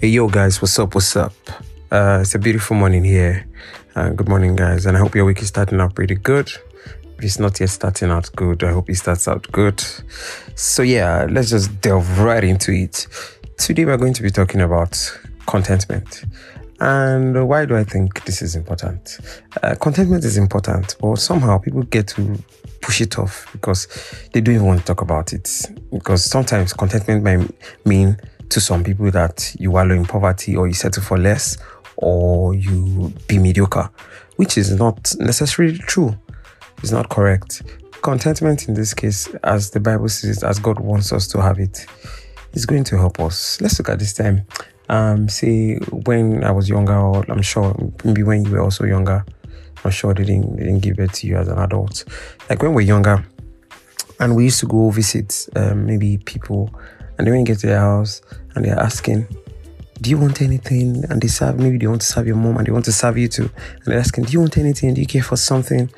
Hey, yo, guys, what's up? What's up? Uh, it's a beautiful morning here. Uh, good morning, guys, and I hope your week is starting out pretty good. If it's not yet starting out good, I hope it starts out good. So, yeah, let's just delve right into it. Today, we're going to be talking about contentment. And why do I think this is important? Uh, contentment is important, but somehow people get to push it off because they don't even want to talk about it. Because sometimes contentment might mean to some people that you wallow in poverty or you settle for less or you be mediocre, which is not necessarily true. It's not correct. Contentment in this case, as the Bible says, as God wants us to have it, is going to help us. Let's look at this time. Um, say when I was younger, or I'm sure maybe when you were also younger, I'm sure they didn't, they didn't give it to you as an adult. Like when we we're younger, and we used to go visit um, maybe people, and then when you get to their house and they're asking, do you want anything? And they serve, maybe they want to serve your mom and they want to serve you too. And they're asking, do you want anything? Do you care for something?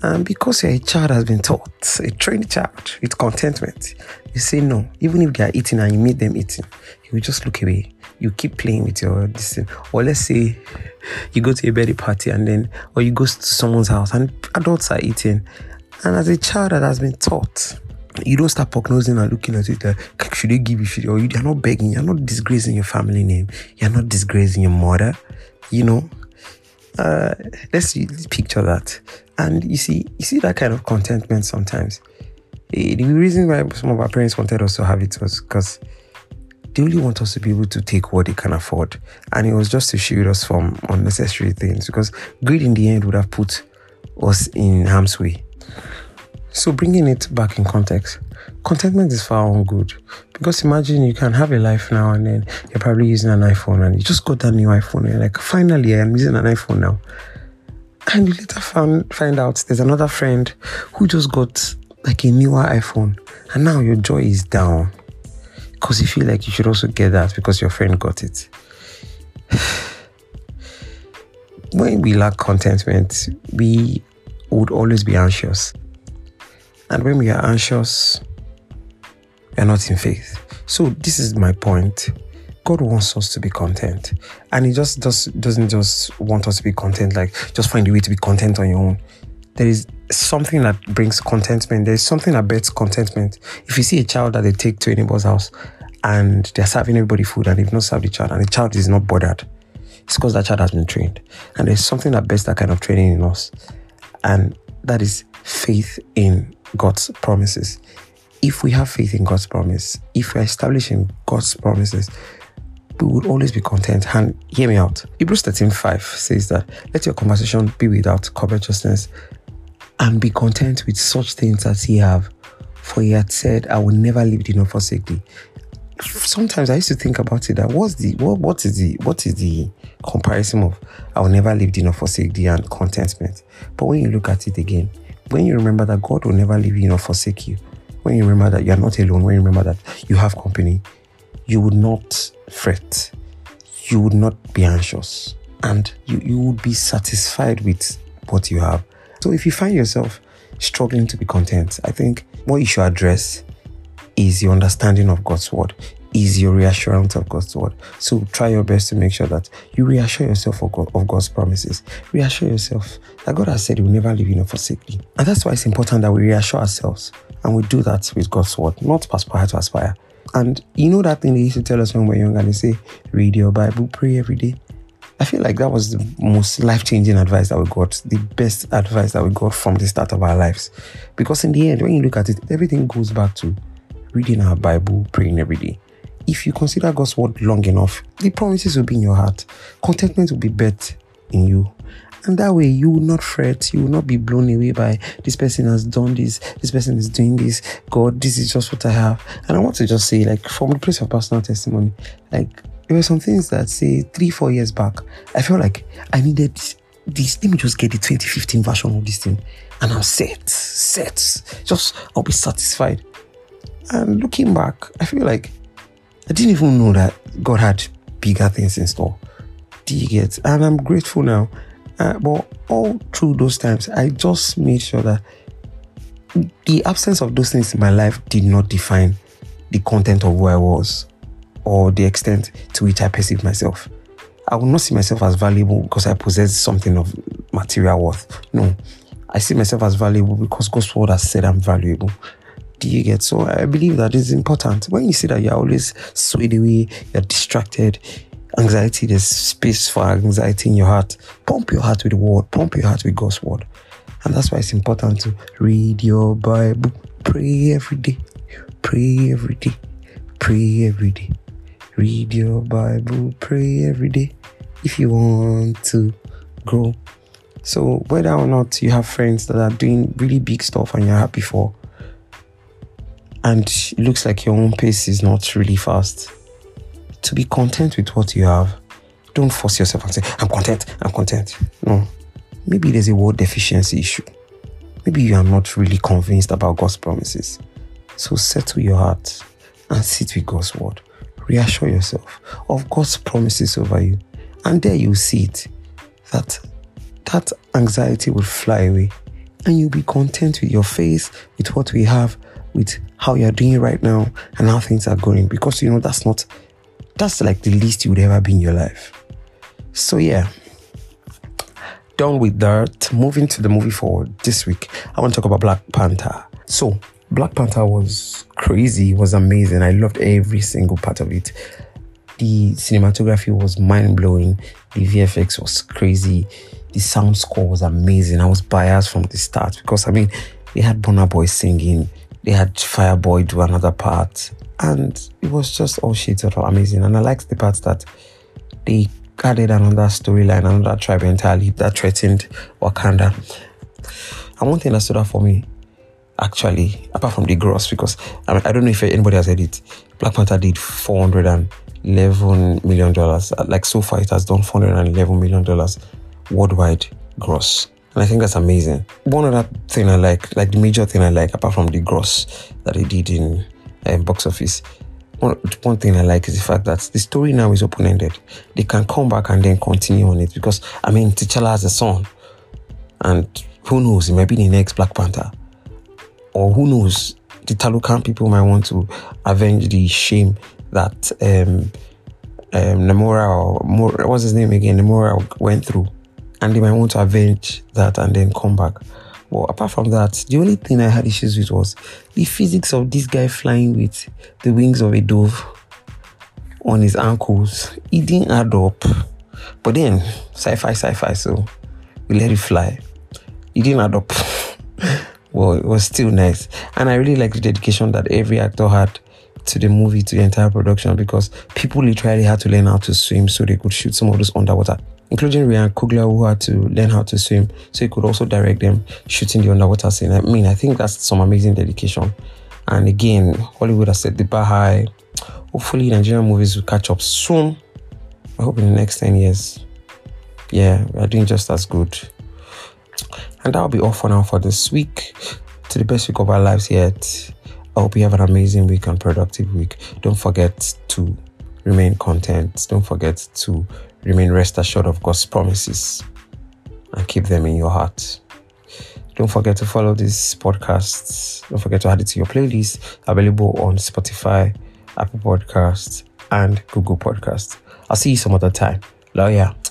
And because a child has been taught, a trained child with contentment, you say no. Even if they are eating and you meet them eating, you will just look away. You keep playing with your this thing. Or let's say you go to a birthday party and then, or you go to someone's house and adults are eating. And as a child that has been taught, you don't start prognosing and looking at it like, should they give you shit? Or you, are not begging, you're not disgracing your family name, you're not disgracing your mother, you know. Uh, let's picture that. And you see, you see that kind of contentment sometimes. The reason why some of our parents wanted us to have it was because they only want us to be able to take what they can afford. And it was just to shield us from unnecessary things because greed in the end would have put us in harm's way. So, bringing it back in context, contentment is far on good because imagine you can have a life now and then you're probably using an iPhone and you just got that new iPhone and you're like, finally, I'm using an iPhone now. And you later found, find out there's another friend who just got like a newer iPhone and now your joy is down because you feel like you should also get that because your friend got it. when we lack contentment, we would always be anxious. And when we are anxious, we are not in faith. So this is my point. God wants us to be content. And He just does, doesn't just want us to be content, like just find a way to be content on your own. There is something that brings contentment. There is something that bets contentment. If you see a child that they take to a neighbor's house and they're serving everybody food and they've not served the child and the child is not bothered, it's because that child has been trained. And there's something that bets that kind of training in us. And that is faith in God's promises. If we have faith in God's promise, if we're establishing God's promises, we would always be content. And hear me out. Hebrews 13 5 says that let your conversation be without covetousness and be content with such things as ye have. For he had said, I will never leave thee nor forsake thee. Sometimes I used to think about it that what's the what what is the what is the comparison of I will never leave thee nor forsake thee and contentment. But when you look at it again, when you remember that God will never leave you nor forsake you, when you remember that you are not alone, when you remember that you have company, you would not fret, you would not be anxious, and you, you would be satisfied with what you have. So if you find yourself struggling to be content, I think what you should address is your understanding of God's word is your reassurance of God's word. So try your best to make sure that you reassure yourself of, God, of God's promises. Reassure yourself that God has said He will never leave you nor forsake you. And that's why it's important that we reassure ourselves. And we do that with God's word, not aspire to aspire. And you know that thing they used to tell us when we were young and they say, read your Bible, pray every day. I feel like that was the most life changing advice that we got, the best advice that we got from the start of our lives. Because in the end, when you look at it, everything goes back to reading our Bible, praying every day if you consider God's word long enough, the promises will be in your heart. Contentment will be bet in you. And that way, you will not fret. You will not be blown away by this person has done this, this person is doing this. God, this is just what I have. And I want to just say, like, from the place of personal testimony, like, there were some things that, say, three, four years back, I felt like I needed this. Let me just get the 2015 version of this thing. And I'm set, set. Just, I'll be satisfied. And looking back, I feel like I didn't even know that God had bigger things in store. Do you get? And I'm grateful now. Uh, but all through those times, I just made sure that the absence of those things in my life did not define the content of who I was or the extent to which I perceived myself. I will not see myself as valuable because I possess something of material worth. No, I see myself as valuable because God's word has said I'm valuable. Do you get? So I believe that is important. When you see that you're always swayed away, you're distracted, anxiety, there's space for anxiety in your heart. Pump your heart with the word, pump your heart with God's word. And that's why it's important to read your Bible, pray every day, pray every day, pray every day. Read your Bible, pray every day if you want to grow. So, whether or not you have friends that are doing really big stuff and you're happy for, and it looks like your own pace is not really fast, to be content with what you have, don't force yourself and say, I'm content, I'm content. No. Maybe there's a word deficiency issue. Maybe you are not really convinced about God's promises. So settle your heart and sit with God's word. Reassure yourself of God's promises over you. And there you'll see it that that anxiety will fly away and you'll be content with your face, with what we have, with how you're doing right now and how things are going because you know that's not that's like the least you would ever be in your life. So yeah. Done with that. Moving to the movie for this week. I want to talk about Black Panther. So Black Panther was crazy, was amazing. I loved every single part of it. The cinematography was mind blowing. The VFX was crazy. The sound score was amazing. I was biased from the start because I mean, they had Burna Boy singing, they had Fireboy do another part, and it was just all shades of amazing. And I liked the part that they added another storyline, another tribe entirely that threatened Wakanda. And one thing that stood out for me, actually, apart from the gross, because I, mean, I don't know if anybody has heard it, Black Panther did 411 million dollars. Like so far, it has done 411 million dollars worldwide gross. And I think that's amazing. One other thing I like, like the major thing I like, apart from the gross that he did in um, box office, one, one thing I like is the fact that the story now is open ended. They can come back and then continue on it because, I mean, T'Challa has a son. And who knows, it might be the next Black Panther. Or who knows, the Talokan people might want to avenge the shame that um, um, Namora, or what's his name again? Namora went through. And they might want to avenge that and then come back. Well, apart from that, the only thing I had issues with was the physics of this guy flying with the wings of a dove on his ankles. It didn't add up. But then, sci fi, sci fi, so we let it fly. It didn't add up. well, it was still nice. And I really like the dedication that every actor had to the movie, to the entire production, because people literally had to learn how to swim so they could shoot some of those underwater including Ryan Coogler, who had to learn how to swim, so he could also direct them shooting the underwater scene. I mean, I think that's some amazing dedication. And again, Hollywood has set the bar high. Hopefully, Nigerian movies will catch up soon. I hope in the next 10 years. Yeah, we are doing just as good. And that'll be all for now for this week. To the best week of our lives yet. I hope you have an amazing week and productive week. Don't forget to remain content. Don't forget to remain rest assured of God's promises and keep them in your heart. Don't forget to follow this podcast. Don't forget to add it to your playlist available on Spotify, Apple Podcasts, and Google Podcasts. I'll see you some other time. Love.